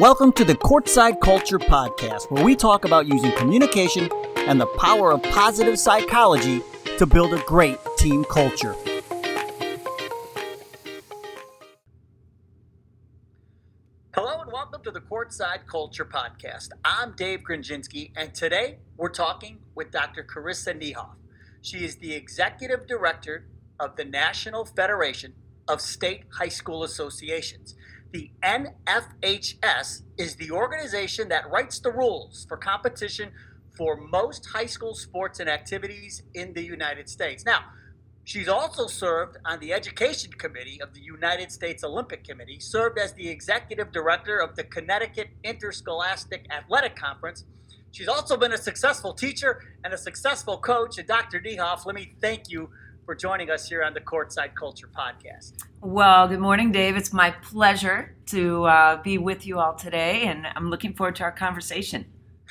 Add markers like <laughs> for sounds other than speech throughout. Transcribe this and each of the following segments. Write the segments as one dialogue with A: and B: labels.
A: Welcome to the Courtside Culture Podcast, where we talk about using communication and the power of positive psychology to build a great team culture. Hello and welcome to the Courtside Culture Podcast. I'm Dave Gronczynski, and today we're talking with Dr. Karissa Niehoff. She is the Executive Director of the National Federation of State High School Associations. The NFHS is the organization that writes the rules for competition for most high school sports and activities in the United States. Now, She's also served on the Education Committee of the United States Olympic Committee, served as the executive director of the Connecticut Interscholastic Athletic Conference. She's also been a successful teacher and a successful coach. And Dr. Niehoff, let me thank you for joining us here on the Courtside Culture Podcast.
B: Well, good morning, Dave. It's my pleasure to uh, be with you all today, and I'm looking forward to our conversation.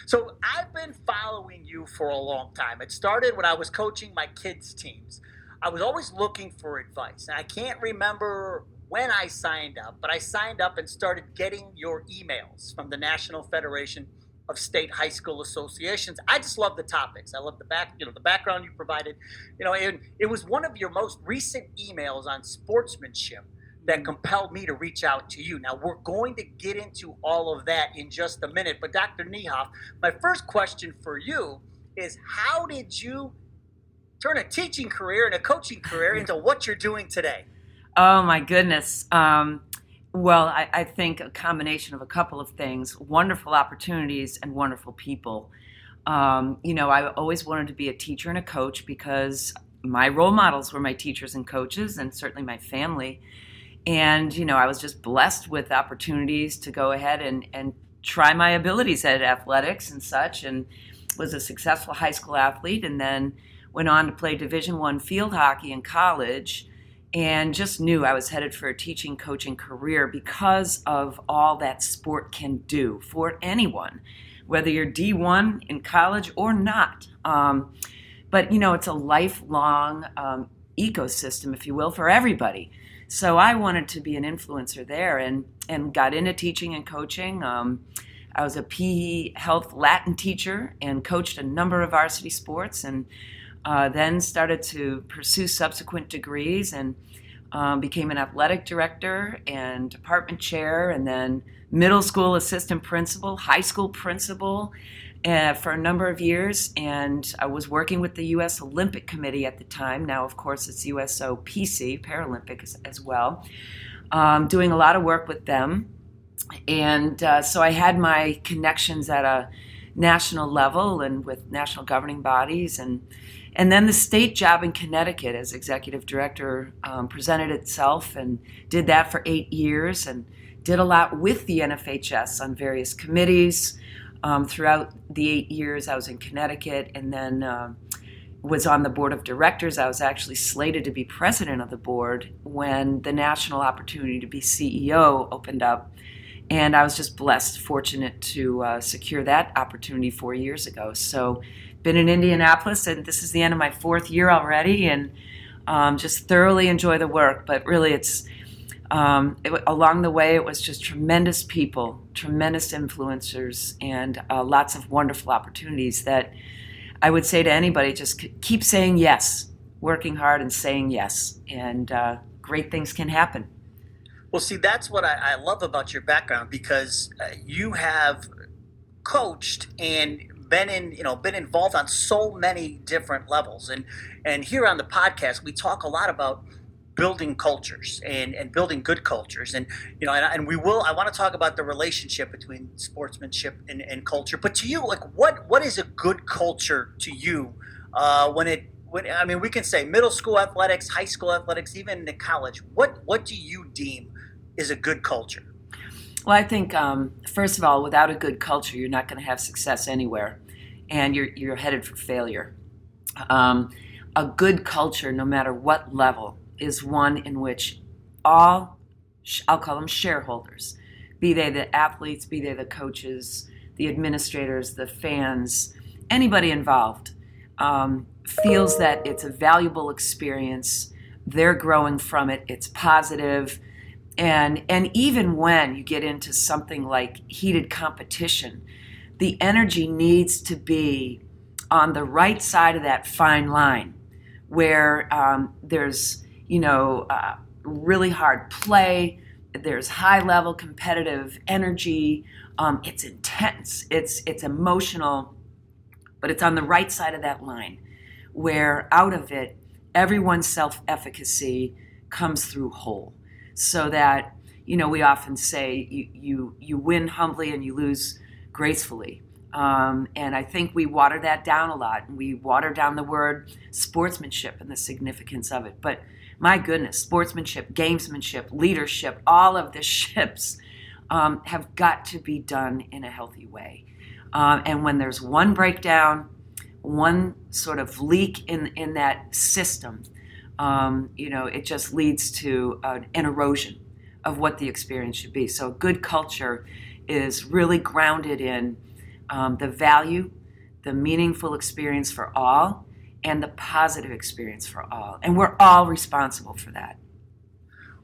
A: So, I've been following you for a long time. It started when I was coaching my kids' teams. I was always looking for advice. And I can't remember when I signed up, but I signed up and started getting your emails from the National Federation of State High School Associations. I just love the topics. I love the back, you know, the background you provided. You know, and it was one of your most recent emails on sportsmanship that compelled me to reach out to you. Now, we're going to get into all of that in just a minute, but Dr. Niehoff, my first question for you is how did you turn a teaching career and a coaching career <laughs> into what you're doing today?
B: Oh my goodness. Um, well, I, I, think a combination of a couple of things wonderful opportunities and wonderful people. Um, you know, I always wanted to be a teacher and a coach because my role models were my teachers and coaches, and certainly my family. And, you know, I was just blessed with opportunities to go ahead and, and try my abilities at athletics and such, and was a successful high school athlete, and then went on to play Division One field hockey in college and just knew I was headed for a teaching coaching career because of all that sport can do for anyone, whether you're D1 in college or not. Um, but you know, it's a lifelong um, ecosystem, if you will, for everybody. So I wanted to be an influencer there, and and got into teaching and coaching. Um, I was a PE health Latin teacher and coached a number of varsity sports and uh, then started to pursue subsequent degrees and um, became an athletic director and department chair, and then middle school assistant principal, high school principal uh, for a number of years. And I was working with the U.S. Olympic Committee at the time. Now, of course, it's USOPC, Paralympic as, as well, um, doing a lot of work with them. And uh, so I had my connections at a national level and with national governing bodies and and then the state job in Connecticut as executive director um, presented itself and did that for eight years and did a lot with the NFHS on various committees um, throughout the eight years I was in Connecticut and then uh, was on the board of directors. I was actually slated to be president of the board when the national opportunity to be CEO opened up. And I was just blessed, fortunate to uh, secure that opportunity four years ago. So been in Indianapolis, and this is the end of my fourth year already, and um, just thoroughly enjoy the work. But really, it's um, it, along the way, it was just tremendous people, tremendous influencers, and uh, lots of wonderful opportunities that I would say to anybody just keep saying yes, working hard and saying yes, and uh, great things can happen.
A: Well, see, that's what I, I love about your background because uh, you have coached and been in you know been involved on so many different levels. And and here on the podcast we talk a lot about building cultures and, and building good cultures. And you know and, and we will i want to talk about the relationship between sportsmanship and, and culture. But to you like what what is a good culture to you uh, when it when i mean we can say middle school athletics high school athletics even in college. What what do you deem is a good culture
B: well, I think um, first of all, without a good culture, you're not going to have success anywhere and you're, you're headed for failure. Um, a good culture, no matter what level, is one in which all, I'll call them shareholders, be they the athletes, be they the coaches, the administrators, the fans, anybody involved, um, feels that it's a valuable experience. They're growing from it, it's positive, and and even when you get into something like heated competition, the energy needs to be on the right side of that fine line, where um, there's you know uh, really hard play, there's high level competitive energy. Um, it's intense. It's it's emotional, but it's on the right side of that line, where out of it, everyone's self efficacy comes through whole, so that you know we often say you you you win humbly and you lose gracefully. Um, and I think we water that down a lot. and We water down the word sportsmanship and the significance of it. But my goodness, sportsmanship, gamesmanship, leadership, all of the <laughs> ships um, have got to be done in a healthy way. Uh, and when there's one breakdown, one sort of leak in, in that system, um, you know, it just leads to uh, an erosion of what the experience should be. So, good culture is really grounded in um, the value, the meaningful experience for all, and the positive experience for all. And we're all responsible for that.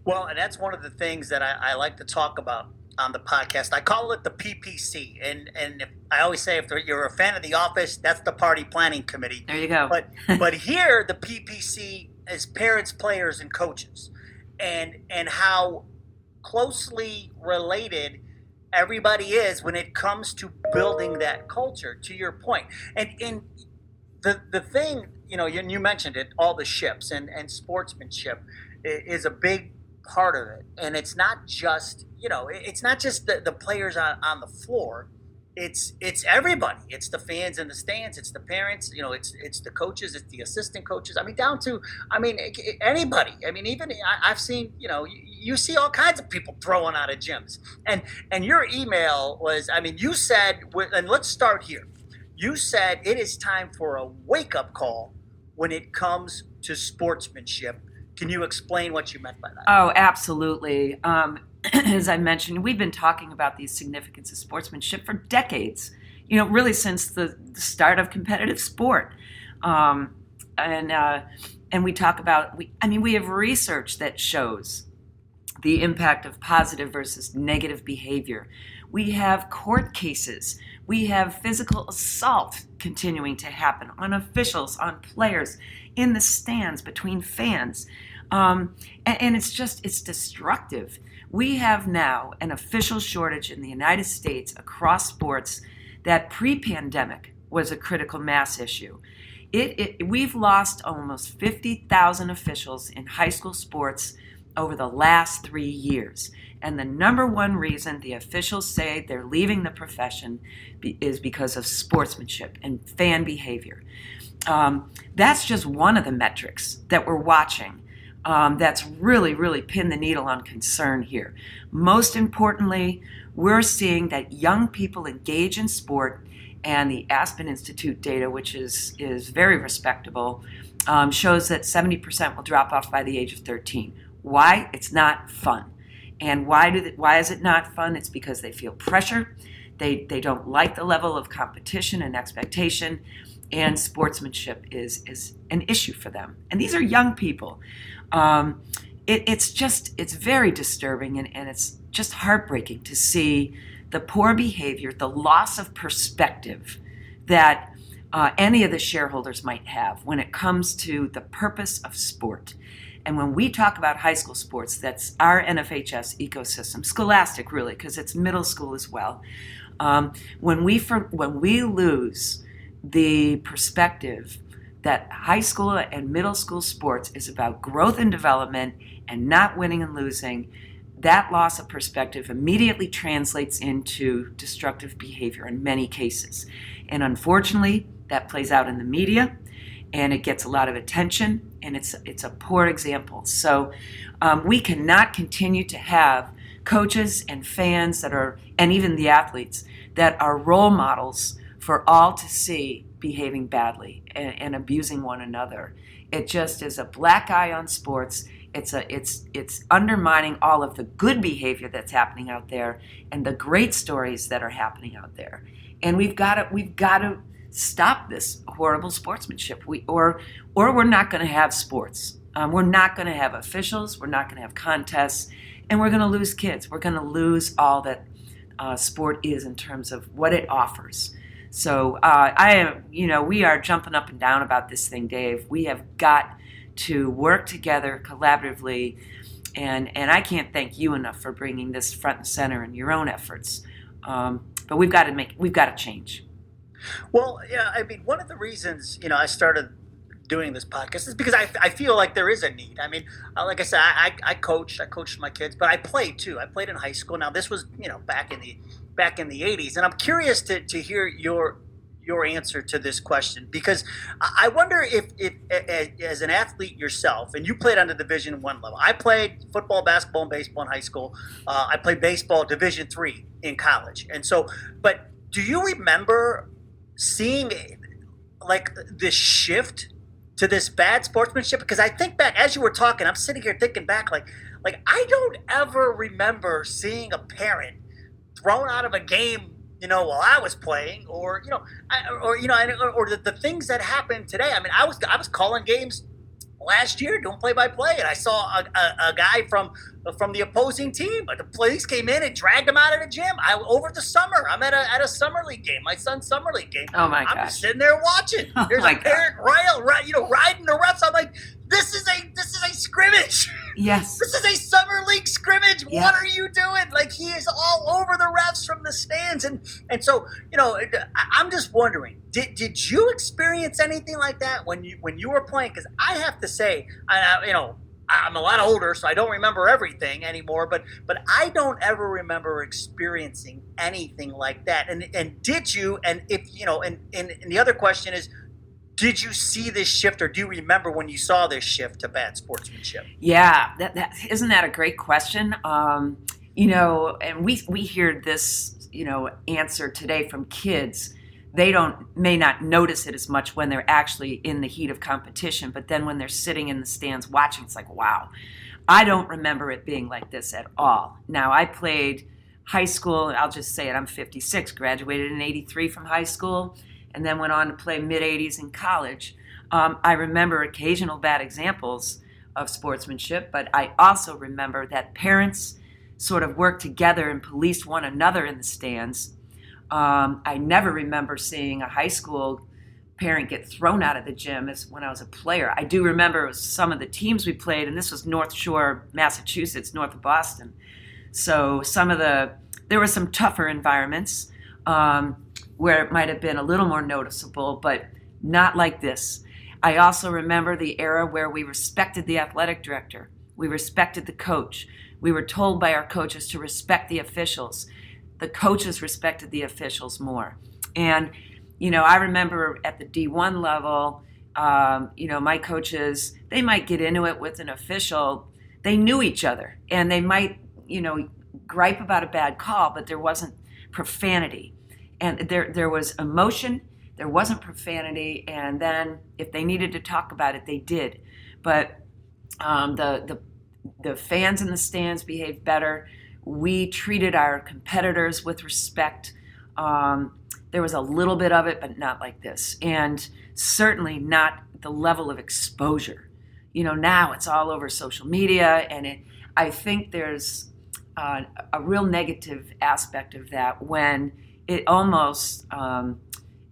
A: Well, and that's one of the things that I, I like to talk about on the podcast. I call it the PPC, and and if, I always say if you're a fan of The Office, that's the Party Planning Committee.
B: There you go.
A: But but here the PPC is parents, players, and coaches, and and how closely related everybody is when it comes to building that culture. To your point, and and the the thing you know you, you mentioned it all the ships and and sportsmanship is a big part of it and it's not just you know it's not just the, the players on, on the floor it's it's everybody it's the fans in the stands it's the parents you know it's it's the coaches it's the assistant coaches i mean down to i mean anybody i mean even I, have seen you know you, you, see all kinds of people throwing out of gyms and and your email was i mean you said and let's start here you said it is time for a wake up call when it comes to sportsmanship. Can you explain what you meant by that?
B: Oh, absolutely. Um, <clears throat> as I mentioned, we've been talking about the significance of sportsmanship for decades. You know, really since the, the start of competitive sport, um, and uh, and we talk about. We, I mean, we have research that shows the impact of positive versus negative behavior. We have court cases we have physical assault continuing to happen on officials, on players, in the stands, between fans. Um, and, and it's just, it's destructive. We have now an official shortage in the United States across sports that pre pandemic was a critical mass issue. It, it, we've lost almost 50,000 officials in high school sports over the last three years. And the number one reason the officials say they're leaving the profession be, is because of sportsmanship and fan behavior. Um, that's just one of the metrics that we're watching. Um, that's really, really pinned the needle on concern here. Most importantly, we're seeing that young people engage in sport, and the Aspen Institute data, which is, is very respectable, um, shows that 70% will drop off by the age of 13. Why? It's not fun. And why do they, why is it not fun? It's because they feel pressure. They they don't like the level of competition and expectation, and sportsmanship is is an issue for them. And these are young people. Um, it, it's just it's very disturbing and, and it's just heartbreaking to see the poor behavior, the loss of perspective that uh, any of the shareholders might have when it comes to the purpose of sport. And when we talk about high school sports, that's our NFHS ecosystem, scholastic really, because it's middle school as well. Um, when we for, when we lose the perspective that high school and middle school sports is about growth and development and not winning and losing, that loss of perspective immediately translates into destructive behavior in many cases. And unfortunately, that plays out in the media and it gets a lot of attention and it's it's a poor example so um, we cannot continue to have coaches and fans that are and even the athletes that are role models for all to see behaving badly and, and abusing one another it just is a black eye on sports it's a it's it's undermining all of the good behavior that's happening out there and the great stories that are happening out there and we've got to we've got to stop this horrible sportsmanship. We or or we're not going to have sports. Um, we're not going to have officials. We're not going to have contests, and we're going to lose kids. We're going to lose all that uh, sport is in terms of what it offers. So uh, I am, you know, we are jumping up and down about this thing, Dave. We have got to work together collaboratively, and and I can't thank you enough for bringing this front and center in your own efforts. Um, but we've got to make, we've got to change.
A: Well, yeah, I mean, one of the reasons you know I started doing this podcast is because I, I feel like there is a need. I mean, uh, like I said, I, I coached, I coached my kids, but I played too. I played in high school. Now this was you know back in the back in the 80s. And I'm curious to, to hear your your answer to this question because I wonder if, if, as an athlete yourself, and you played on the Division One level. I played football, basketball, and baseball in high school. Uh, I played baseball Division Three in college, and so. But do you remember seeing like this shift to this bad sportsmanship? Because I think back as you were talking, I'm sitting here thinking back, like like I don't ever remember seeing a parent thrown out of a game you know, while I was playing, or you know, I, or you know, or, or the, the, things that happened today. I mean, I was I was calling games last year doing play by play, and I saw a, a, a, guy from from the opposing team, but the police came in and dragged him out of the gym. I over the summer, I'm at a at a summer league game, my son's summer league game.
B: Oh my
A: god! I'm
B: gosh.
A: just sitting there watching. <laughs>
B: Oh
A: There's
B: my
A: a parent right, you know, riding the refs. I'm like, this is a this is a scrimmage.
B: Yes.
A: This is a summer league scrimmage.
B: Yeah.
A: What are you doing? Like he is all over the refs from the stands, and and so you know, I'm just wondering, did did you experience anything like that when you when you were playing? Because I have to say, I, you know. I'm a lot older, so I don't remember everything anymore. But but I don't ever remember experiencing anything like that. And and did you? And if you know, and and, and the other question is, did you see this shift or do you remember when you saw this shift to bad sportsmanship?
B: Yeah that, that isn't that a great question? Um, you know and we we hear this you know answer today from kids. They don't may not notice it as much when they're actually in the heat of competition but then when they're sitting in the stands watching it's like wow. I don't remember it being like this at all. Now i played high school i'll just say it i'm 56 graduated in 83 from high school and then went on to play mid 80s in college. Um, I remember occasional bad examples of sportsmanship, but I also remember that parents sort of worked together and policed one another in the stands. Um, I never remember seeing a high school parent get thrown out of the gym as when I was a player. I do remember some of the teams we played, and this was North Shore, Massachusetts, north of Boston. So some of the there were some tougher environments. Um, where it might have been a little more noticeable, but not like this. I also remember the era where we respected the athletic director, we respected the coach. We were told by our coaches to respect the officials. The coaches respected the officials more. And, you know, I remember at the D1 level, um, you know, my coaches, they might get into it with an official. They knew each other and they might, you know, gripe about a bad call, but there wasn't profanity and there there was emotion there wasn't profanity and then if they needed to talk about it they did. But um, the, the the fans in the stands behaved better. We treated our competitors with respect. Um, there was a little bit of it but not like this. And certainly not the level of exposure. You know now it's all over social media and it i think there's uh, a real negative aspect of that when it almost um,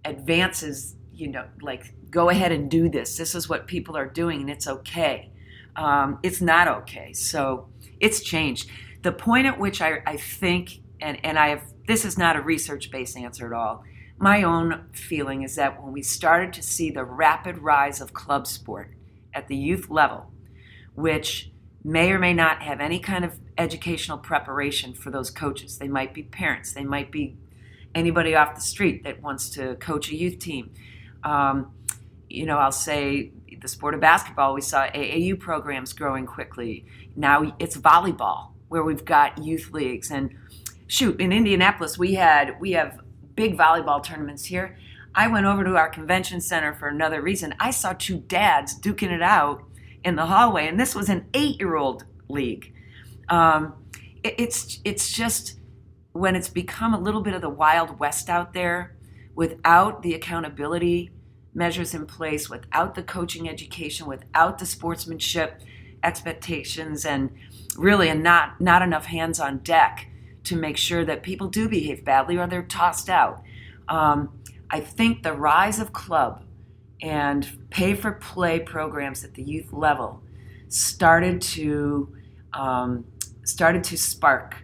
B: advances, you know, like go ahead and do this. This is what people are doing, and it's okay. Um, it's not okay. So it's changed. The point at which I, I think, and, and I have, this is not a research based answer at all. My own feeling is that when we started to see the rapid rise of club sport at the youth level, which may or may not have any kind of educational preparation for those coaches. They might be parents, they might be anybody off the street that wants to coach a youth team. Um, you know, I'll say the sport of basketball, we saw AAU programs growing quickly. Now it's volleyball where we've got youth leagues and shoot in Indianapolis we had we have big volleyball tournaments here. I went over to our convention center for another reason. I saw two dads duking it out in the hallway, and this was an eight-year-old league. Um, it, it's it's just when it's become a little bit of the wild west out there without the accountability measures in place, without the coaching education, without the sportsmanship expectations and really and not not enough hands on deck to make sure that people do behave badly or they're tossed out. Um, I think the rise of club and pay for play programs at the youth level started to um, started to spark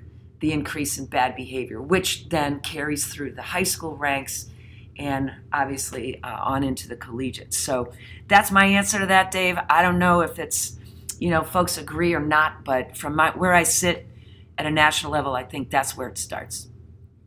B: the increase in bad behavior, which then carries through the high school ranks and obviously uh, on into the collegiate. So that's my answer to that, Dave. I don't know if it's you know folks agree or not, but from my, where I sit at a national level, I think that's where it starts.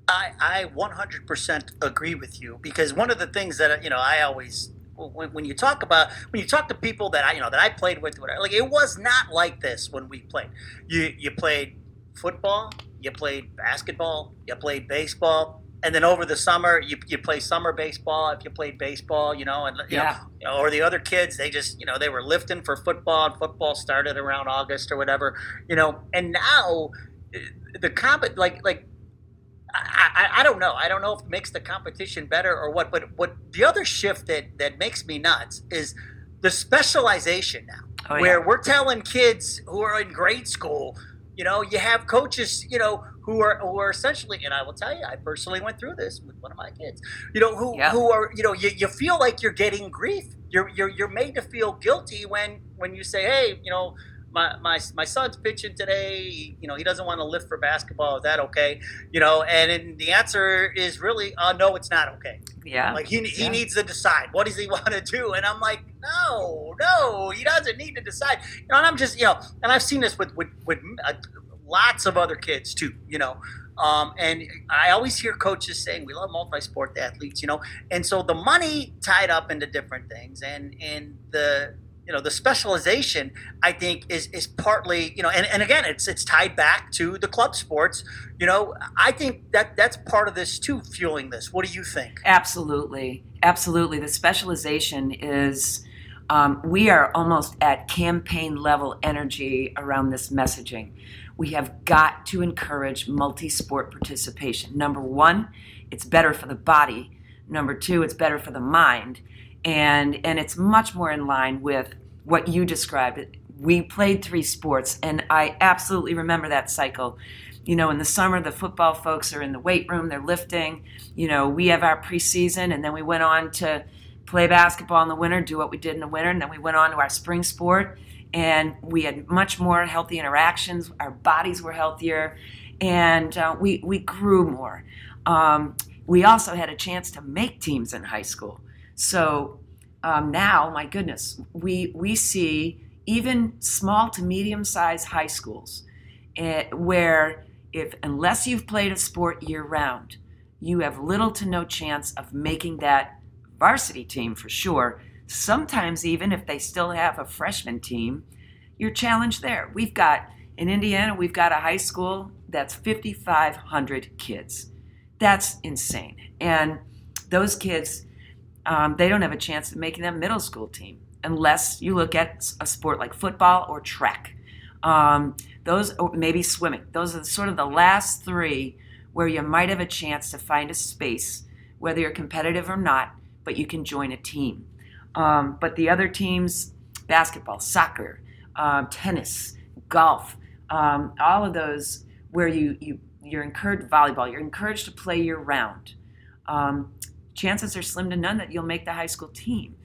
A: I, I 100% agree with you because one of the things that you know I always when, when you talk about when you talk to people that I you know that I played with whatever, like it was not like this when we played. You you played football, you played basketball, you played baseball, and then over the summer you, you play summer baseball if you played baseball you know and you
B: Yeah.
A: know or the other kids they just you know they were lifting for football and football started around august or whatever you know and now eh, the comp like like I, I, I don't know. I don't know if it makes the competition better or what. But what the other shift that that makes me nuts is the specialization now,
B: Oh, yeah.
A: where we're telling kids who are in grade school, you know, you have coaches, you know, who are who are essentially, and I will tell you, I personally went through this with one of my kids, you know, who
B: Yeah.
A: who are, you know, you, you feel like you're getting grief. You're you're you're made to feel guilty when when you say, hey, you know. My, my, my son's pitching today. You know he doesn't want to lift for basketball. Is that okay? You know, and, and the answer is really, uh, no, it's not okay.
B: Yeah.
A: Like he, he
B: Yeah.
A: needs to decide what does he <laughs> want to do, and I'm like, no, no, he doesn't need to decide. You know, and I'm just you know, and I've seen this with with, with uh, lots of other kids too. You know, um, and I always hear coaches saying we love multi-sport athletes. You know, and so the money tied up into different things, and and the you know the specialization I think is is partly you know, and, and again it's it's tied back to the club sports. You know, I think that that's part of this too, fueling this. What do you think?
B: Absolutely, absolutely. The specialization is. Um, we are almost at campaign level energy around this messaging. We have got to encourage multi sport participation. Number one, it's better for the body. Number two, it's better for the mind. And, and it's much more in line with what you described. We played three sports, and I absolutely remember that cycle. You know, in the summer, the football folks are in the weight room, they're lifting. You know, we have our preseason, and then we went on to play basketball in the winter, do what we did in the winter, and then we went on to our spring sport, and we had much more healthy interactions. Our bodies were healthier, and uh, we we grew more. Um, we also had a chance to make teams in high school. So um, now, my goodness, we we see even small to medium sized high schools eh, where if unless you've played a sport year round, you have little to no chance of making that varsity team for sure. Sometimes even if they still have a freshman team, you're challenged there. We've got in Indiana, we've got a high school that's 5,500 kids. That's insane. And those kids, um, they don't have a chance of making that middle school team unless you look at a sport like football or track. Um, those, or maybe swimming. Those are sort of the last three where you might have a chance to find a space, whether you're competitive or not, but you can join a team. Um, but the other teams, basketball, soccer, um, tennis, golf, um, all of those where you, you you're encouraged volleyball, you're encouraged to play year round. Chances are slim to none that you'll make the high school team,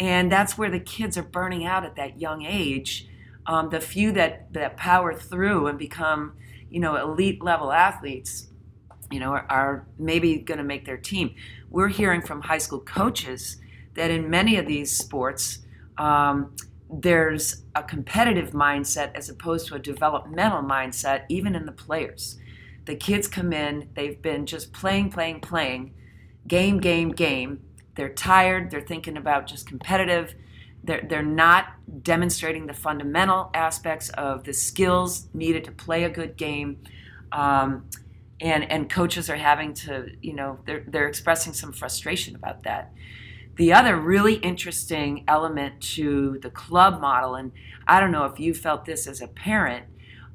B: and that's where the kids are burning out at that young age. Um, the few that that power through and become, you know, elite level athletes, you know, are, are maybe going to make their team. We're hearing from high school coaches that in many of these sports, um, there's a competitive mindset as opposed to a developmental mindset, even in the players. The kids come in, they've been just playing, playing, playing, game, game, game. They're tired, they're thinking about just competitive. They're, they're not demonstrating the fundamental aspects of the skills needed to play a good game. Um, and, and coaches are having to, you know, they're, they're expressing some frustration about that. The other really interesting element to the club model, and I don't know if you felt this as a parent,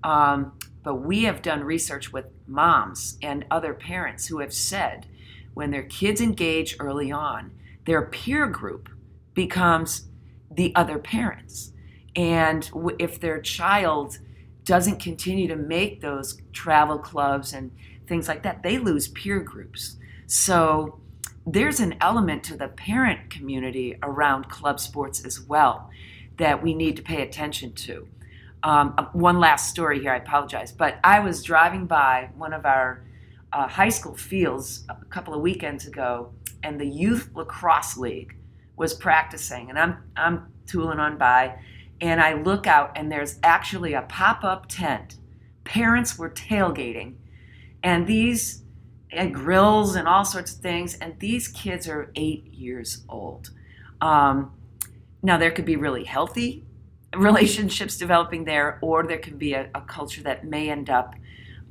B: um, but we have done research with moms and other parents who have said when their kids engage early on, their peer group becomes the other parents. And if their child doesn't continue to make those travel clubs and things like that, they lose peer groups. So there's an element to the parent community around club sports as well that we need to pay attention to. Um, uh, one last story here, I apologize, but I was driving by one of our uh, high school fields a couple of weekends ago, and the Youth Lacrosse League was practicing, and I'm, I'm tooling on by, and I look out, and there's actually a pop up tent. Parents were tailgating, and these and grills and all sorts of things, and these kids are eight years old. Um, now, there could be really healthy <laughs> relationships developing there, or there could be a, a culture that may end up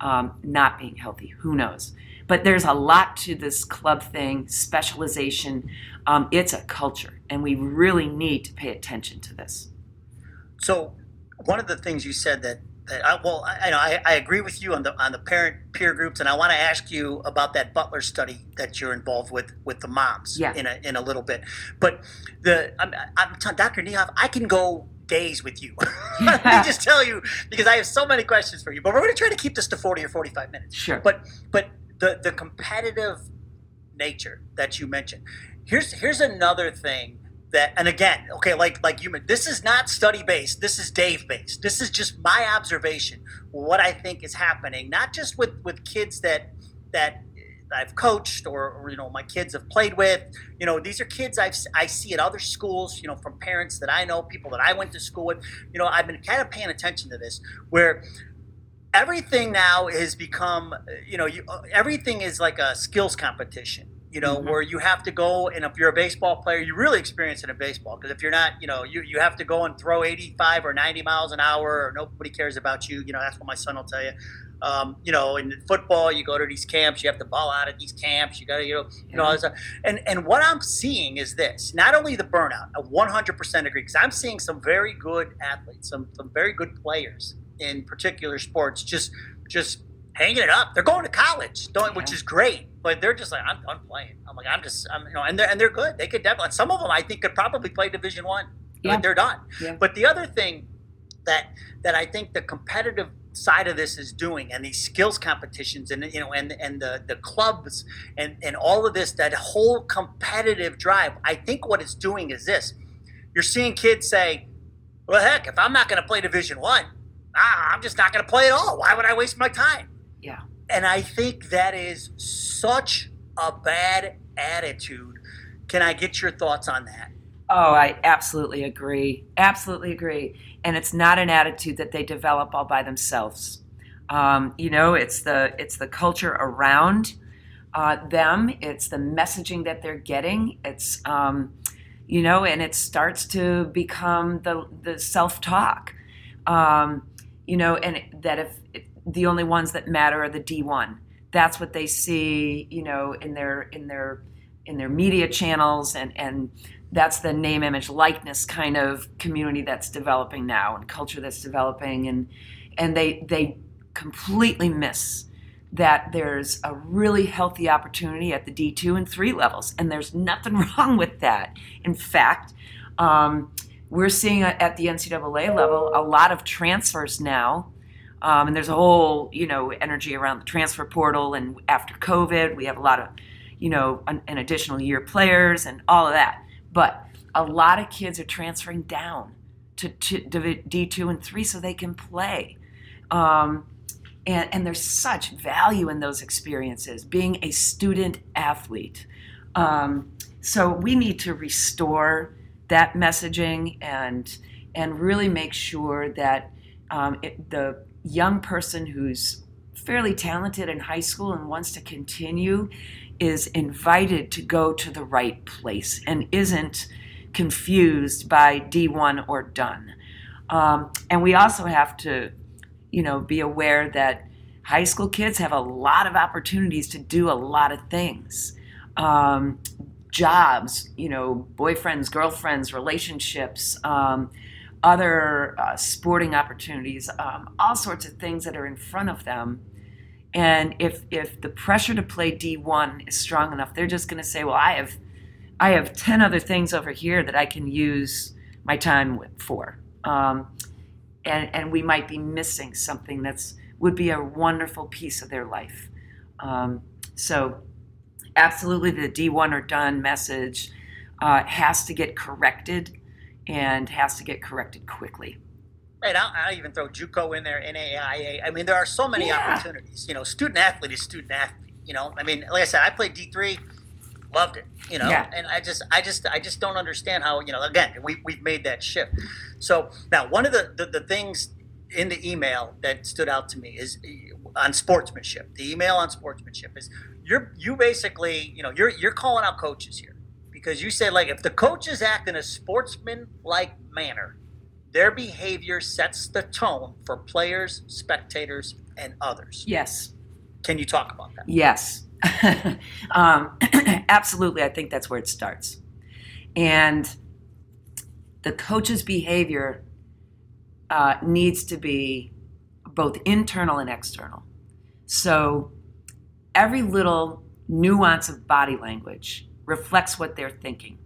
B: um, not being healthy. Who knows? But there's a lot to this club thing, specialization. Um, it's a culture, and we really need to pay attention to this.
A: So, one of the things you said that, that I, well, I, I, I agree with you on the on the parent peer groups, and I want to ask you about that Butler study that you're involved with with the moms
B: Yeah.
A: in a in a little bit. But the I'm, I'm t- Dr. Niehoff, I can go days with you. <laughs> <laughs> Let me just tell you because I have so many questions for you. But we're going to try to keep this to 40 or 45 minutes.
B: Sure.
A: But but the the competitive nature that you mentioned. Here's here's another thing that and again, okay, like like you this is not study based. This is Dave based. This is just my observation. What I think is happening, not just with with kids that that I've coached or, or you know my kids have played with. You know, these are kids I've I see at other schools. You know, from parents that I know, people that I went to school with. You know, I've been kind of paying attention to this where everything now has become you know you, everything is like a skills competition you know
B: Mhm.
A: where you have to go and if you're a baseball player you really experience it in baseball because if you're not you know you, you have to go and throw 85 or 90 miles an hour or nobody cares about you you know that's what my son will tell you um, you know in football you go to these camps you have to ball out at these camps you got to you know you know this and and what i'm seeing is this not only the burnout i 100% agree because i'm seeing some very good athletes some, some very good players in particular sports just just hanging it up. They're going to college don't, which is great but they're just like i'm done playing. I'm like i'm just i'm you know and they're and they're good. They could definitely some of them i think could probably play division one
B: Yeah.
A: they're done.
B: Yeah.
A: but the other thing that that i think the competitive side of this is doing and these skills competitions and you know and and the the clubs and and all of this that whole competitive drive i think what it's doing is this you're seeing kids say well heck if i'm not going to play division one i'm just not going to play at all why would i waste my time
B: Yeah.
A: and i think that is such a bad attitude can i get your thoughts on that
B: Oh, I absolutely agree. Absolutely agree. And it's not an attitude that they develop all by themselves. Um, you know, it's the it's the culture around uh, them. It's the messaging that they're getting. It's um, you know, and it starts to become the the self talk. Um, you know, and that if the only ones that matter are the D one. That's what they see. You know, in their in their in their media channels and and that's the name image likeness kind of community that's developing now and culture that's developing. And and they they completely miss that there's a really healthy opportunity at the D2 and 3 levels. And there's nothing <laughs> wrong with that. In fact um, we're seeing at the NCAA level a lot of transfers now. Um, and there's a whole you know energy around the transfer portal. And after COVID we have a lot of you know an, an additional year players and all of that but a lot of kids are transferring down to, to D2 and 3 so they can play. Um, and, and there's such value in those experiences, being a student athlete. Um, so we need to restore that messaging and, and really make sure that um, it, the young person who's fairly talented in high school and wants to continue is invited to go to the right place and isn't confused by D1 or done. Um, and we also have to, you know, be aware that high school kids have a lot of opportunities to do a lot of things. Um, jobs, you know, boyfriends, girlfriends, relationships, um, other uh, sporting opportunities, um, all sorts of things that are in front of them. And if if the pressure to play D1 is strong enough, they're just going to say, "Well, I have I have 10 other things over here that I can use my time for." Um, and, and we might be missing something that's would be a wonderful piece of their life. Um, so, absolutely, the D1 or done message uh, has to get corrected and has to get corrected quickly.
A: Right, I'll, I'll, even throw JUCO in there, NAIA. I mean, there are so many yeah. opportunities. You know, student athlete is student athlete. You know, I mean, like I said, I played D three, loved it. You know, yeah. and I just, I just, I just don't understand how. You know, again, we we've made that shift. So now, one of the the, the things in the email that stood out to me is uh, on sportsmanship. The email on sportsmanship is you're you basically, you know, you're you're calling out coaches here because you say like if the coaches act in a sportsman like manner their behavior sets the tone for players, spectators, and others.
B: Yes.
A: Can you talk about that?
B: Yes. <laughs> um, <clears throat> absolutely. I think that's where it starts. And the coach's behavior uh, needs to be both internal and external. So every little nuance of body language reflects what they're thinking.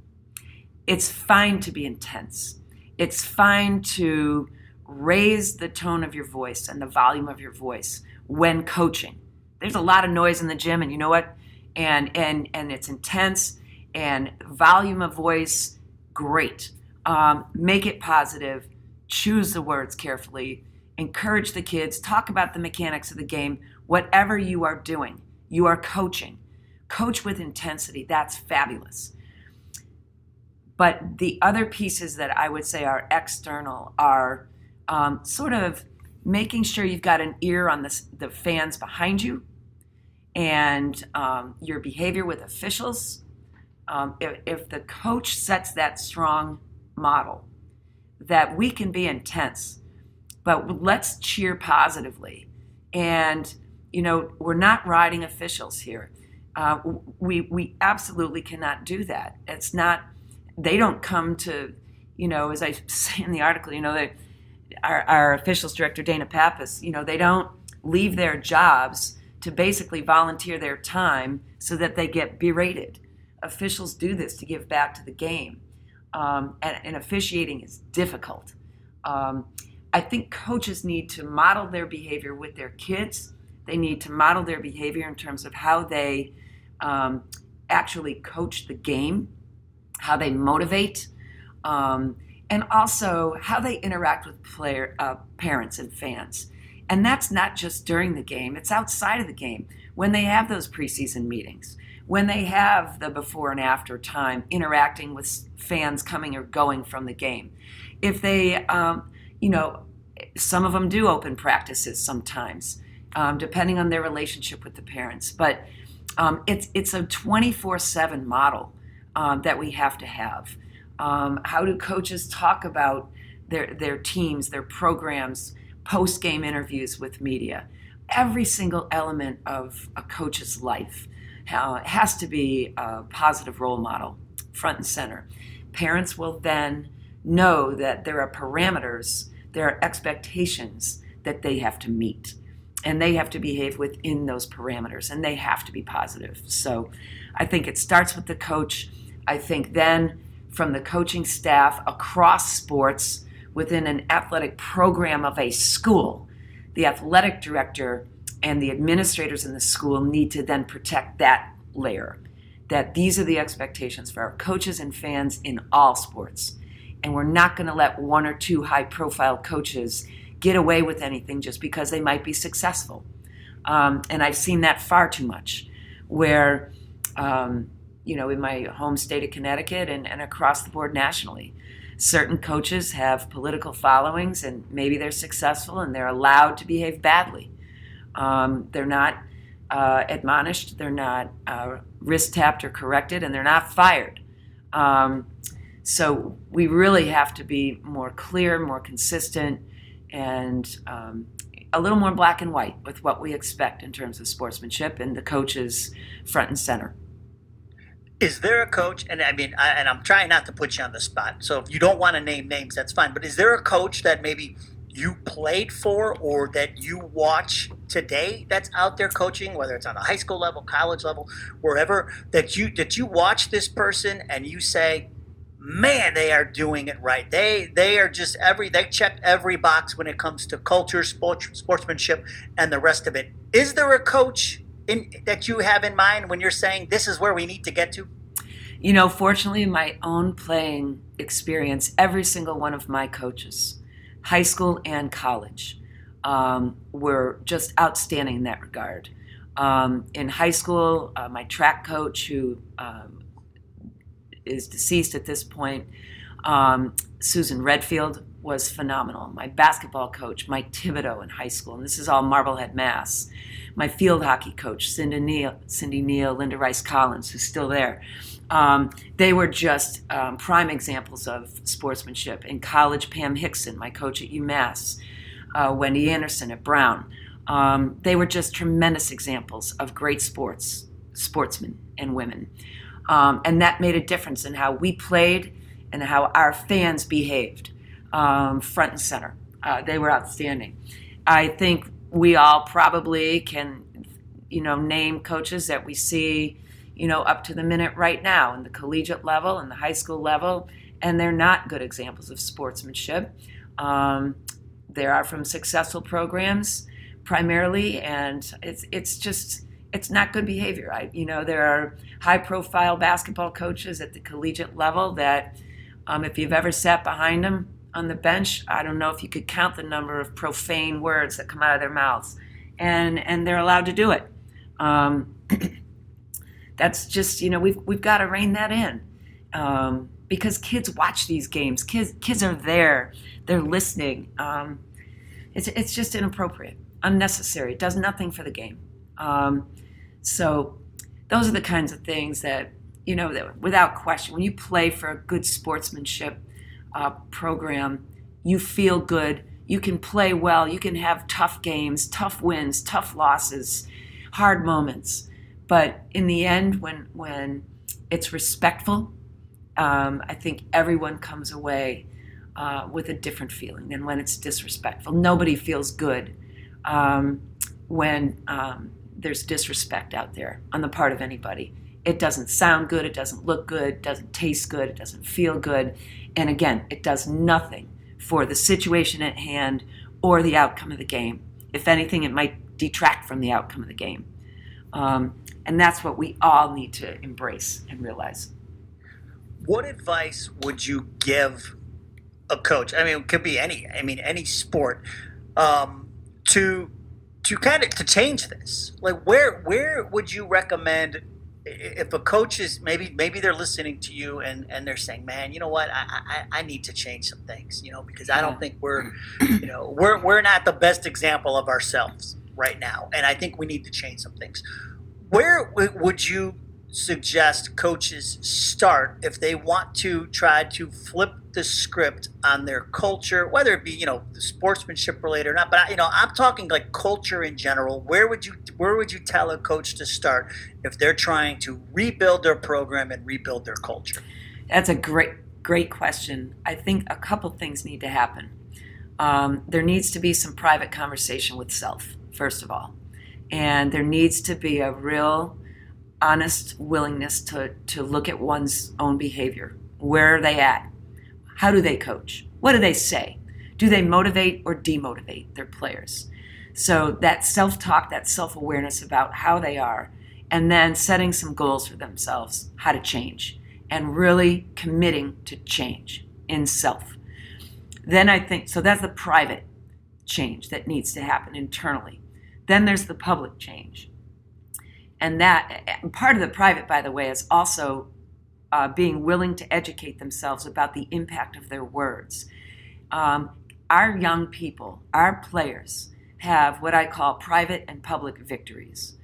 B: It's fine to be intense it's fine to raise the tone of your voice and the volume of your voice when coaching. There's a lot of noise in the gym, and you know what? And and and it's intense and volume of voice, great. Um, make it positive. Choose the words carefully. Encourage the kids. Talk about the mechanics of the game. Whatever you are doing, you are coaching. Coach with intensity. That's fabulous. But the other pieces that I would say are external are um, sort of making sure you've got an ear on the, the fans behind you and um, your behavior with officials. Um, if, if the coach sets that strong model, that we can be intense, but let's cheer positively. And, you know, we're not riding officials here. Uh, we, we absolutely cannot do that. It's not they don't come to, you know, as I say in the article, you know, that our, our officials director, Dana Pappas, you know, they don't leave their jobs to basically volunteer their time so that they get berated. Officials do this to give back to the game. Um, and, and, officiating is difficult. Um, I think coaches need to model their behavior with their kids. They need to model their behavior in terms of how they um, actually coach the game how they motivate, um, and also how they interact with player uh, parents and fans. And that's not just during the game; it's outside of the game when they have those preseason meetings, when they have the before and after time interacting with fans coming or going from the game. If they, um, you know, some of them do open practices sometimes, um, depending on their relationship with the parents. But um, it's it's a 24/7 model um, that we have to have. Um, how do coaches talk about their, their teams, their programs, post game interviews with media? Every single element of a coach's life uh, has to be a positive role model, front and center. Parents will then know that there are parameters, there are expectations that they have to meet and they have to behave within those parameters and they have to be positive. So I think it starts with the coach I think then from the coaching staff across sports within an athletic program of a school, the athletic director and the administrators in the school need to then protect that layer. That these are the expectations for our coaches and fans in all sports. And we're not going to let one or two high profile coaches get away with anything just because they might be successful. Um, and I've seen that far too much, where um, you know, in my home state of Connecticut and, and across the board nationally. Certain coaches have political followings and maybe they're successful and they're allowed to behave badly. Um, they're not uh, admonished, they're not uh, wrist tapped or corrected, and they're not fired. Um, so we really have to be more clear, more consistent, and um, a little more black and white with what we expect in terms of sportsmanship, and the coaches front and center.
A: Is there a coach, and I mean, I, and I'm trying not to put you on the spot, so if you don't want to name names, that's fine. But is there a coach that maybe you played for or that you watch today that's out there coaching, whether it's on a high school level, college level, wherever, that you that you watch this person and you say, man, they are doing it right. They they are just every they check every box when it comes to culture, sports, sportsmanship, and the rest of it. Is there a coach in, that you have in mind when you're saying this is where we need to get to?
B: You know, fortunately, my own playing experience, every single one of my coaches, high school and college, um, were just outstanding in that regard. Um, in high school, uh, my track coach, who um, is deceased at this point, um, Susan Redfield, was phenomenal. My basketball coach, Mike Thibodeau, in high school, and this is all Marblehead, Mass. My field hockey coach, Cindy Neal, Cindy Neal Linda Rice Collins, who's still there. Um, they were just um, prime examples of sportsmanship. In college, Pam Hixon, my coach at UMass, uh, Wendy Anderson at Brown. Um, they were just tremendous examples of great sports, sportsmen and women. Um, and that made a difference in how we played and how our fans behaved um, front and center. Uh, they were outstanding. I think we all probably can, you know, name coaches that we see, you know, up to the minute right now in the collegiate level and the high school level, and they're not good examples of sportsmanship. Um, they are from successful programs primarily, and it's it's just it's not good behavior. I, you know, there are high-profile basketball coaches at the collegiate level that, um, if you've ever sat behind them on the bench, I don't know if you could count the number of profane words that come out of their mouths, and and they're allowed to do it. Um, <clears throat> that's just you know we've we've got to rein that in um, because kids watch these games. Kids kids are there. They're listening. Um, it's it's just inappropriate, unnecessary. It does nothing for the game. Um, so those are the kinds of things that you know that without question, when you play for a good sportsmanship uh, program, you feel good. You can play well. You can have tough games, tough wins, tough losses, hard moments. But in the end, when when it's respectful, um, I think everyone comes away uh, with a different feeling than when it's disrespectful. Nobody feels good um, when um, there's disrespect out there on the part of anybody. It doesn't sound good, it doesn't look good, it doesn't taste good, it doesn't feel good. And again, it does nothing for the situation at hand or the outcome of the game. If anything, it might detract from the outcome of the game. Um, and that's what we all need to embrace and realize.
A: What advice would you give a coach? I mean, it could be any. I mean, any sport um, to to kind of to change this like where where would you recommend if a coach is maybe maybe they're listening to you and and they're saying man you know what i i, I need to change some things you know because i don't mm-hmm. think we're you know we're we're not the best example of ourselves right now and i think we need to change some things where would you suggest coaches start if they want to try to flip the script on their culture, whether it be you know the sportsmanship related or not. But you know, I'm talking like culture in general. Where would you where would you tell a coach to start if they're trying to rebuild their program and rebuild their culture?
B: That's a great great question. I think a couple things need to happen. Um, there needs to be some private conversation with self first of all, and there needs to be a real honest willingness to, to look at one's own behavior. Where are they at? How do they coach? What do they say? Do they motivate or demotivate their players? So that self talk, that self awareness about how they are, and then setting some goals for themselves, how to change, and really committing to change in self. Then I think, so that's the private change that needs to happen internally. Then there's the public change. And that part of the private, by the way, is also uh, being willing to educate themselves about the impact of their words. Um, our young people, our players, have what I call private and public victories.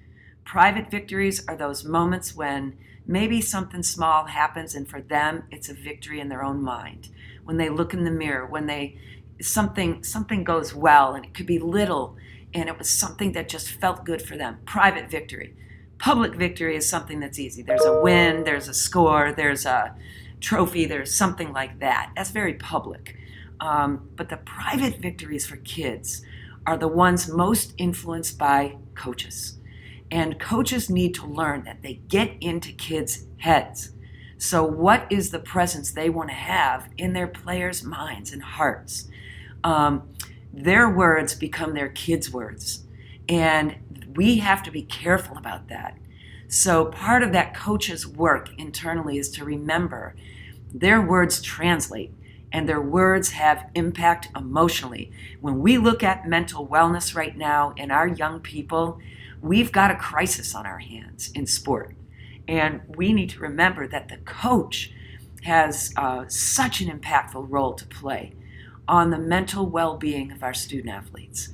B: Private victories are those moments when maybe something small happens and for them it's a victory in their own mind. When they look in the mirror, when they something something goes well and it could be little and it was something that just felt good for them. Private victory public victory is something that's easy. There's a win, there's a score, there's a trophy, there's something like that. That's very public. Um, but the private victories for kids are the ones most influenced by coaches. And coaches need to learn that they get into kids' heads. So, what is the presence they want to have in their players' minds and hearts? Um, their words become their kids' words. And we have to be careful about that. So, part of that coach's work internally is to remember their words translate and their words have impact emotionally. When we look at mental wellness right now in our young people, we've got a crisis on our hands in sport. And we need to remember that the coach has uh, such an impactful role to play on the mental well being of our student athletes.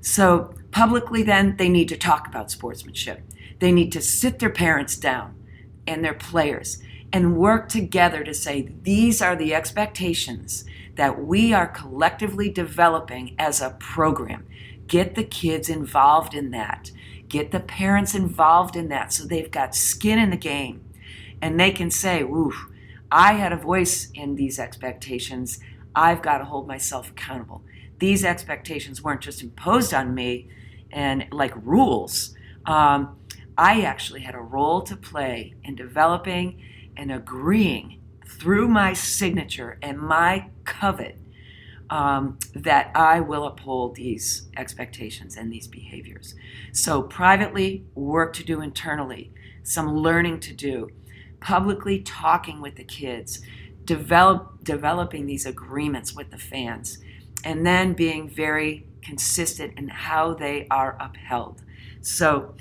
B: So, publicly, then, they need to talk about sportsmanship. They need to sit their parents down and their players and work together to say these are the expectations that we are collectively developing as a program. Get the kids involved in that. Get the parents involved in that so they've got skin in the game and they can say, Oof, I had a voice in these expectations. I've got to hold myself accountable. These expectations weren't just imposed on me and like rules. Um, I actually had a role to play in developing and agreeing through my signature and my covet um, that I will uphold these expectations and these behaviors. So, privately, work to do internally, some learning to do, publicly talking with the kids, develop, developing these agreements with the fans, and then being very consistent in how they are upheld. So,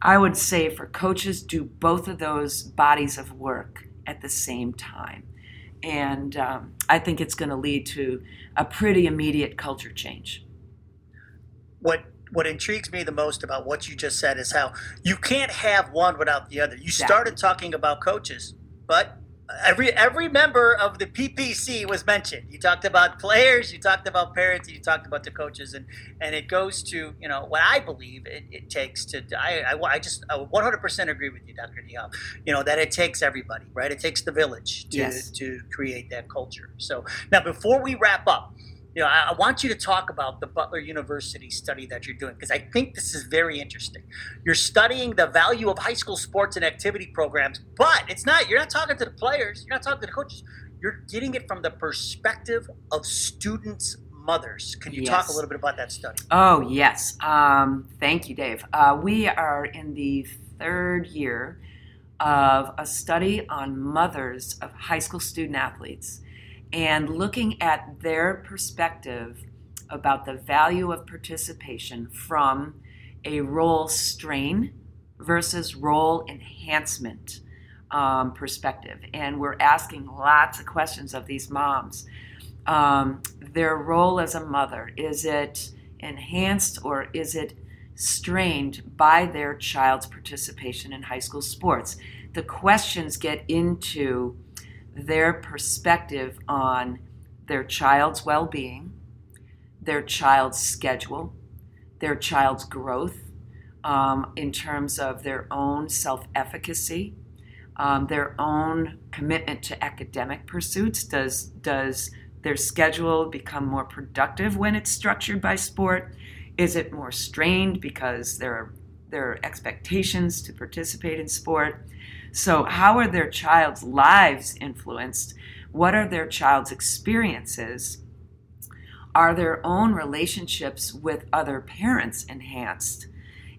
B: I would say for coaches, do both of those bodies of work at the same time. And um, I think it's going to lead to a pretty immediate culture change.
A: What what intrigues me the most about what you just said is how you can't have one without the other. You exactly. started talking about coaches, but every every member of the PPC was mentioned. You talked about players, you talked about parents, you talked about the coaches, and and it goes to you know what I believe it, it takes to. I, I, I just 100% agree with you, Dr. Niehoff. You know that it takes everybody, right? It takes the village to
B: yes.
A: to create that culture. So now before we wrap up, you know, I, I, want you to talk about the Butler University study that you're doing because I think this is very interesting. You're studying the value of high school sports and activity programs, but it's not. You're not talking to the players. You're not talking to the coaches. You're getting it from the perspective of students' mothers. Can you yes. talk a little bit about that study?
B: Oh yes. Um, thank you, Dave. Uh, we are in the third year of a study on mothers of high school student athletes and looking at their perspective about the value of participation from a role strain versus role enhancement um, perspective. And we're asking lots of questions of these moms. Um, their role as a mother is it enhanced or is it strained by their child's participation in high school sports? The questions get into their perspective on their child's well being, their child's schedule, their child's growth um, in terms of their own self efficacy, um, their own commitment to academic pursuits. Does, does their schedule become more productive when it's structured by sport? Is it more strained because there are, there are expectations to participate in sport? So, how are their child's lives influenced? What are their child's experiences? Are their own relationships with other parents enhanced?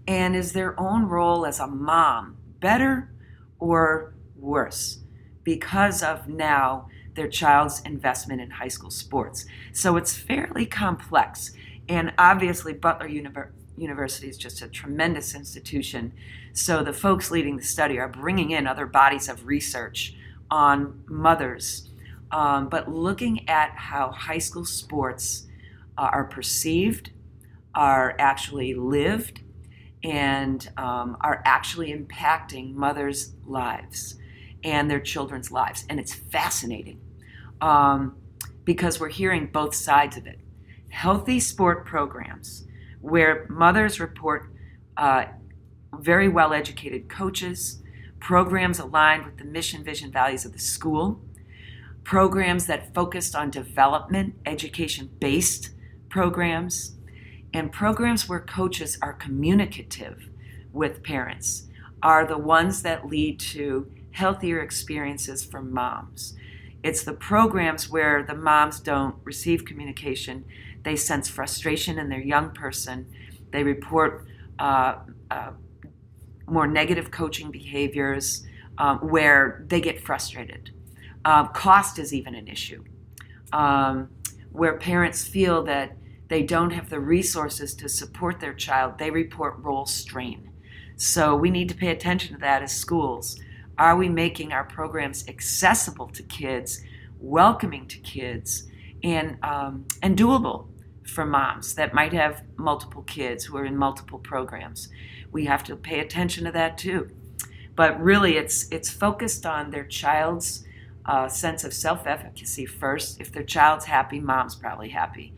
B: And is their own role as a mom better or worse because of now their child's investment in high school sports? So it's fairly complex. And obviously, Butler Univer- University is just a tremendous institution. So the folks leading the study are bringing in other bodies of research on mothers, um, but looking at how high school sports uh, are perceived, are actually lived, and um, are actually impacting mothers' lives and their children's lives. And it's fascinating um, because we're hearing both sides of it. Healthy sport programs where mothers report uh, very well educated coaches, programs aligned with the mission, vision, values of the school, programs that focused on development, education based programs, and programs where coaches are communicative with parents are the ones that lead to healthier experiences for moms. It's the programs where the moms don't receive communication, they sense frustration in their young person, they report uh, uh, more negative coaching behaviors um, where they get frustrated. Um, cost is even an issue, um, where parents feel that they don't have the resources to support their child, they report role strain. So we need to pay attention to that as schools. Are we making our programs accessible to kids, welcoming to kids, and, um, and doable for moms that might have multiple kids who are in multiple programs? We have to pay attention to that too. But really, it's, it's focused on their child's uh, sense of self efficacy first. If their child's happy, mom's probably happy.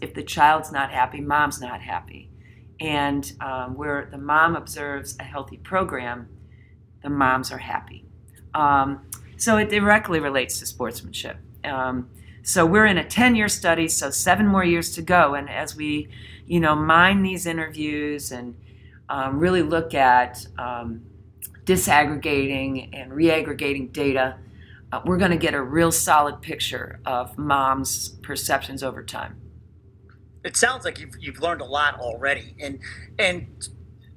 B: If the child's not happy, mom's not happy. And um, where the mom observes a healthy program, the moms are happy. Um, so it directly relates to sportsmanship. Um, so we're in a 10 year study, so seven more years to go. And as we, you know, mine these interviews and um, really look at um, disaggregating and reaggregating data, uh, we're going to get a real solid picture of moms' perceptions over time.
A: It sounds like you've, you've learned a lot already. And, and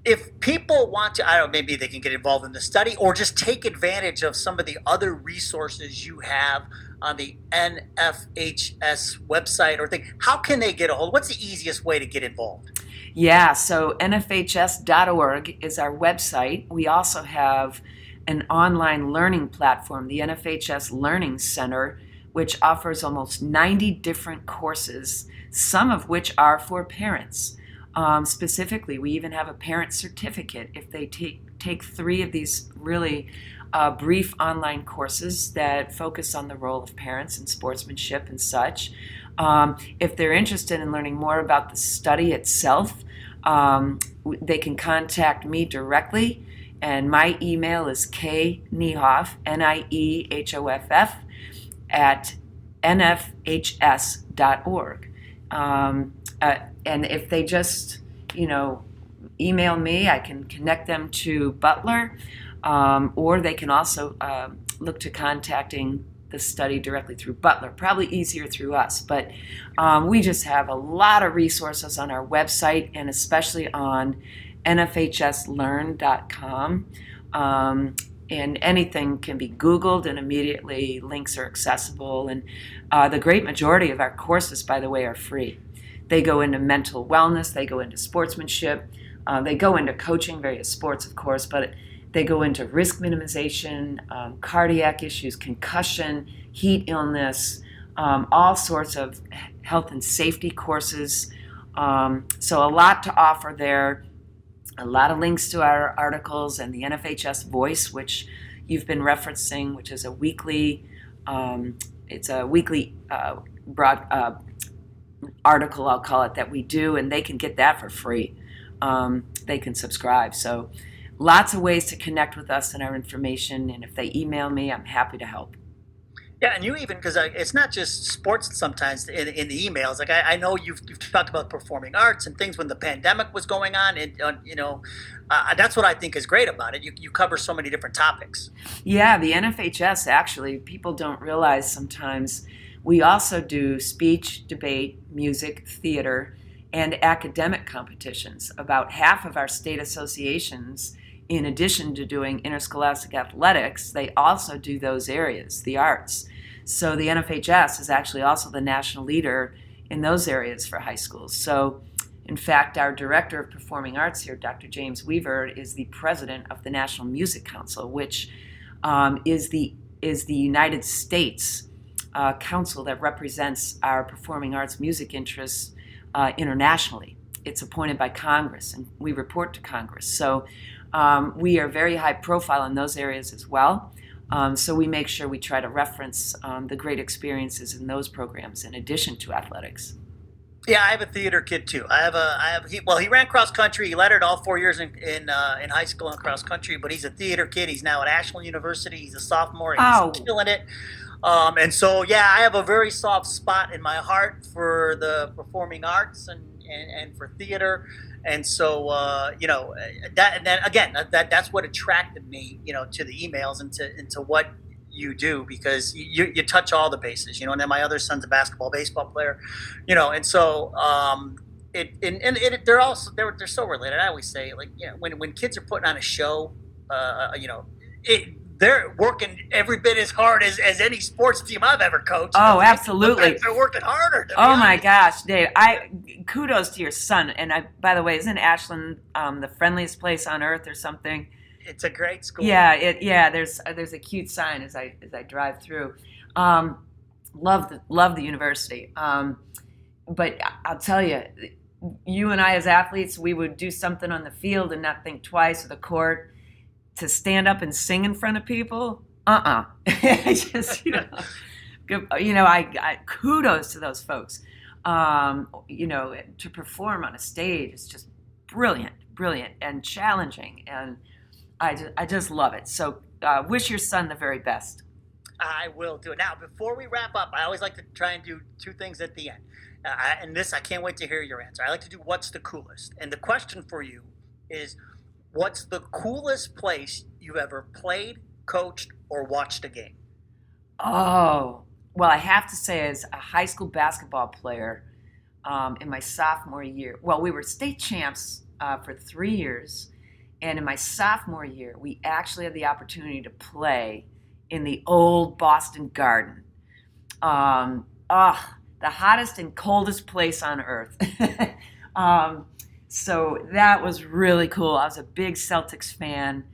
A: if people want to, I don't know, maybe they can get involved in the study or just take advantage of some of the other resources you have on the NFHS website or thing. How can they get a hold? What's the easiest way to get involved?
B: Yeah, so nfhs.org is our website. We also have an online learning platform, the NFHS Learning Center, which offers almost 90 different courses, some of which are for parents. Um, specifically, we even have a parent certificate if they take take three of these really uh, brief online courses that focus on the role of parents in sportsmanship and such. Um, if they're interested in learning more about the study itself, um, they can contact me directly, and my email is kniehoff, N I E H O F F, at nfhs.org. Um, uh, and if they just, you know, email me, I can connect them to Butler, um, or they can also uh, look to contacting the study directly through Butler. Probably easier through us, but um, we just have a lot of resources on our website and especially on nfhslearn.com. Um, and anything can be Googled, and immediately links are accessible. And uh, the great majority of our courses, by the way, are free. They go into mental wellness, they go into sportsmanship, uh, they go into coaching various sports, of course, but they go into risk minimization, um, cardiac issues, concussion, heat illness, um, all sorts of health and safety courses. Um, so, a lot to offer there. A lot of links to our articles and the NFHS Voice, which you've been referencing, which is a weekly. Um, it's a weekly uh, broad uh, article, I'll call it, that we do, and they can get that for free. Um, they can subscribe. So, lots of ways to connect with us and our information. And if they email me, I'm happy to help.
A: Yeah, and you even because it's not just sports. Sometimes in, in the emails, like I, I, know you've, you've talked about performing arts and things when the pandemic was going on, and uh, you know uh, that's what I think is great about it. You, you cover so many different topics.
B: Yeah, the NFHS actually people don't realize sometimes we also do speech, debate, music, theater, and academic competitions. About half of our state associations in addition to doing interscholastic athletics, they also do those areas, the arts. So the NFHS is actually also the national leader in those areas for high schools. So, in fact, our director of performing arts here, Dr. James Weaver, is the president of the National Music Council, which um, is the is the United States uh, council that represents our performing arts music interests uh, internationally. It's appointed by Congress, and we report to Congress. So um, we are very high profile in those areas as well. Um, so we make sure we try to reference um, the great experiences in those programs in addition to athletics.
A: Yeah, I have a theater kid too. I have a, I have. He, well, he ran cross country. He lettered all four years in in, uh, in high school in cross country. But he's a theater kid. He's now at Ashland University. He's a sophomore. And oh. He's killing it. Um, and so, yeah, I have a very soft spot in my heart for the performing arts, and and, and for theater, and so uh, you know that. And then again, that that's what attracted me, you know, to the emails and to into what you do because you, you touch all the bases, you know. And then my other son's a basketball, baseball player, you know, and so um, it and, and it, they're also they're they're so related. I always say like you know, when when kids are putting on a show, uh, you know, it they're working every bit as hard as, as any sports team I've ever coached.
B: Oh, absolutely.
A: They're working harder.
B: Oh my gosh, Dave! I kudos to your son. And I, by the way, isn't Ashland um, the friendliest place on earth or something?
A: It's a great school.
B: Yeah, it, yeah. There's uh, there's a cute sign as I as I drive through. Um, love the love the university. Um, but I'll tell you, you and I as athletes, we would do something on the field and not think twice, or the court to stand up and sing in front of people, uh-uh. <laughs> just you know, you know, I, I, kudos to those folks. Um, you know, to perform on a stage is just brilliant, brilliant, and challenging, and I just, I just love it. So, uh, wish your son the very best.
A: I will do it. Now, before we wrap up, I always like to try and do two things at the end. Uh, and this, I can't wait to hear your answer. I like to do what's the coolest. And the question for you is what's the coolest place you've ever played, coached, or watched a game?
B: Oh, well, I have to say, as a high school basketball player um, in my sophomore year, well, we were state champs uh, for three years. And in my sophomore year, we actually had the opportunity to play in the old Boston Garden. Um, oh, the hottest and coldest place on earth. <laughs> um, so that was really cool. I was a big Celtics fan.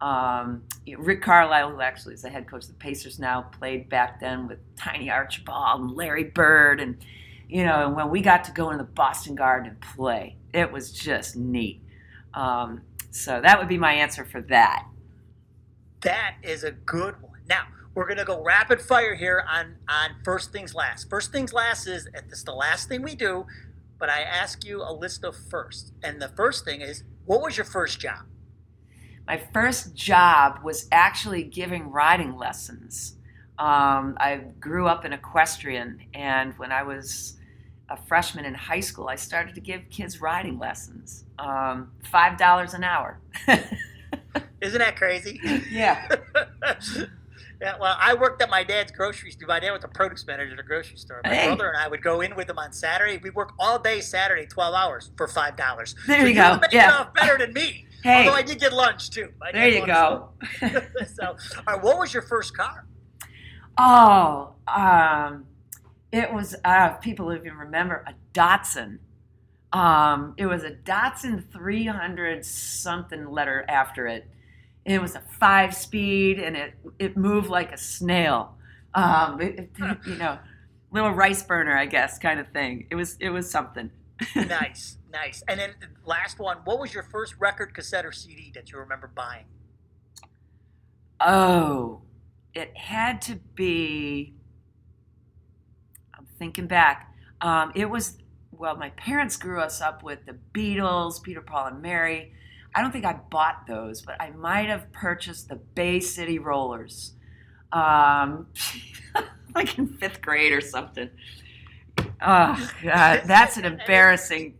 B: Um, Rick Carlisle, who actually is the head coach of the Pacers now, played back then with Tiny Archibald and Larry Bird, and you know, and when we got to go into the Boston Garden and play, it was just neat. Um, so that would be my answer for that.
A: That is a good one. Now we're gonna go rapid fire here on on first things last. First things last is this the last thing we do but I ask you a list of first. And the first thing is, what was your first job?
B: My first job was actually giving riding lessons. Um, I grew up an equestrian, and when I was a freshman in high school, I started to give kids riding lessons. Um, Five dollars an hour. <laughs>
A: Isn't that crazy?
B: Yeah. <laughs>
A: Yeah, well, I worked at my dad's grocery store. My dad was a produce manager at a grocery store. My hey. brother and I would go in with him on Saturday. We work all day Saturday, twelve hours for five dollars.
B: There so you go.
A: Yeah, better than me. <laughs> Hey, although I did get lunch too.
B: there you go. <laughs> <laughs>
A: so, right, what was your first car?
B: Oh, um, it was. Uh, people even remember a Datsun. Um, it was a Datsun 300 something letter after it it was a five speed and it it moved like a snail. Um, it, it, you know, little rice burner, I guess, kind of thing. It was it was something. <laughs>
A: nice, nice. And then last one, what was your first record, cassette, or CD that you remember buying?
B: Oh, it had to be. I'm thinking back. Um, it was well, my parents grew us up with the Beatles, Peter, Paul, and Mary. I don't think I bought those, but I might have purchased the Bay City Rollers, um, <laughs> like in fifth grade or something. Oh God, <laughs> that's an embarrassing.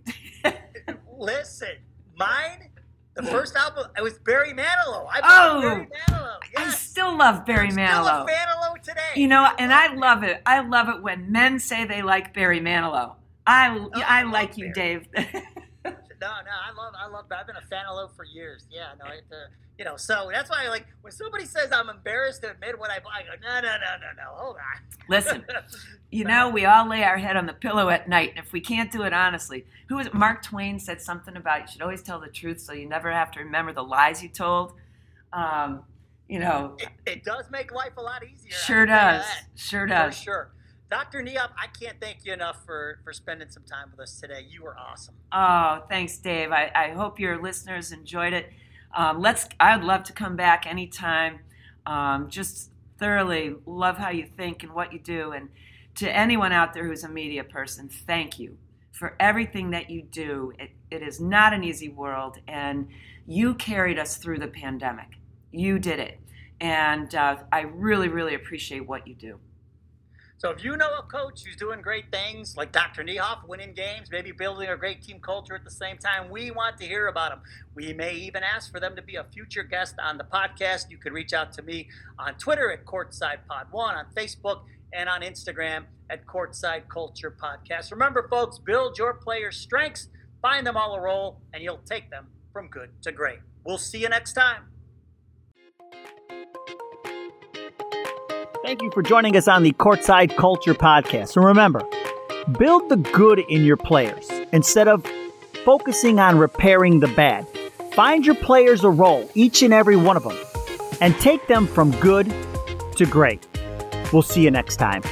B: <laughs>
A: Listen, mine, the first album, it was Barry Manilow. I oh, Barry Manilow. Yes.
B: I still love Barry
A: I'm
B: Manilow.
A: Still a Manilow today.
B: You know, and I love it. I love it when men say they like Barry Manilow. I, oh, I, I like you, Barry. Dave
A: no, no, I love, I love. I've been a fan of Low for years. Yeah, no, it, uh, you know, so that's why, like, when somebody says I'm embarrassed to admit what I buy, I go, no, no, no, no, no, hold on.
B: Listen, <laughs> you know, we all lay our head on the pillow at night, and if we can't do it honestly, who was it? Mark Twain said something about you should always tell the truth, so you never have to remember the lies you told. Um, you know,
A: it, it, does make life a lot easier.
B: Sure does. Sure does.
A: For sure. Dr. Niehoff, I can't thank you enough for, for spending some time with us today. You were awesome.
B: Oh, thanks, Dave. I, I hope your listeners enjoyed it. Um, let's. I'd love to come back anytime. Um, just thoroughly love how you think and what you do. And to anyone out there who's a media person, thank you for everything that you do. It, it is not an easy world, and you carried us through the pandemic. You did it. And uh, I really, really appreciate what you do.
A: So if you know a coach who's doing great things, like Dr. Niehoff, winning games, maybe building a great team culture at the same time, we want to hear about them. We may even ask for them to be a future guest on the podcast. You can reach out to me on Twitter at Courtside Pod One, on Facebook, and on Instagram at Courtside Culture Podcast. Remember, folks, build your players' strengths, find them all a role, and you'll take them from good to great. We'll see you next time.
C: Thank you for joining us on the Courtside Culture Podcast. And remember, build the good in your players instead of focusing on repairing the bad. Find your players a role, each and every one of them, and take them from good to great. We'll see you next time.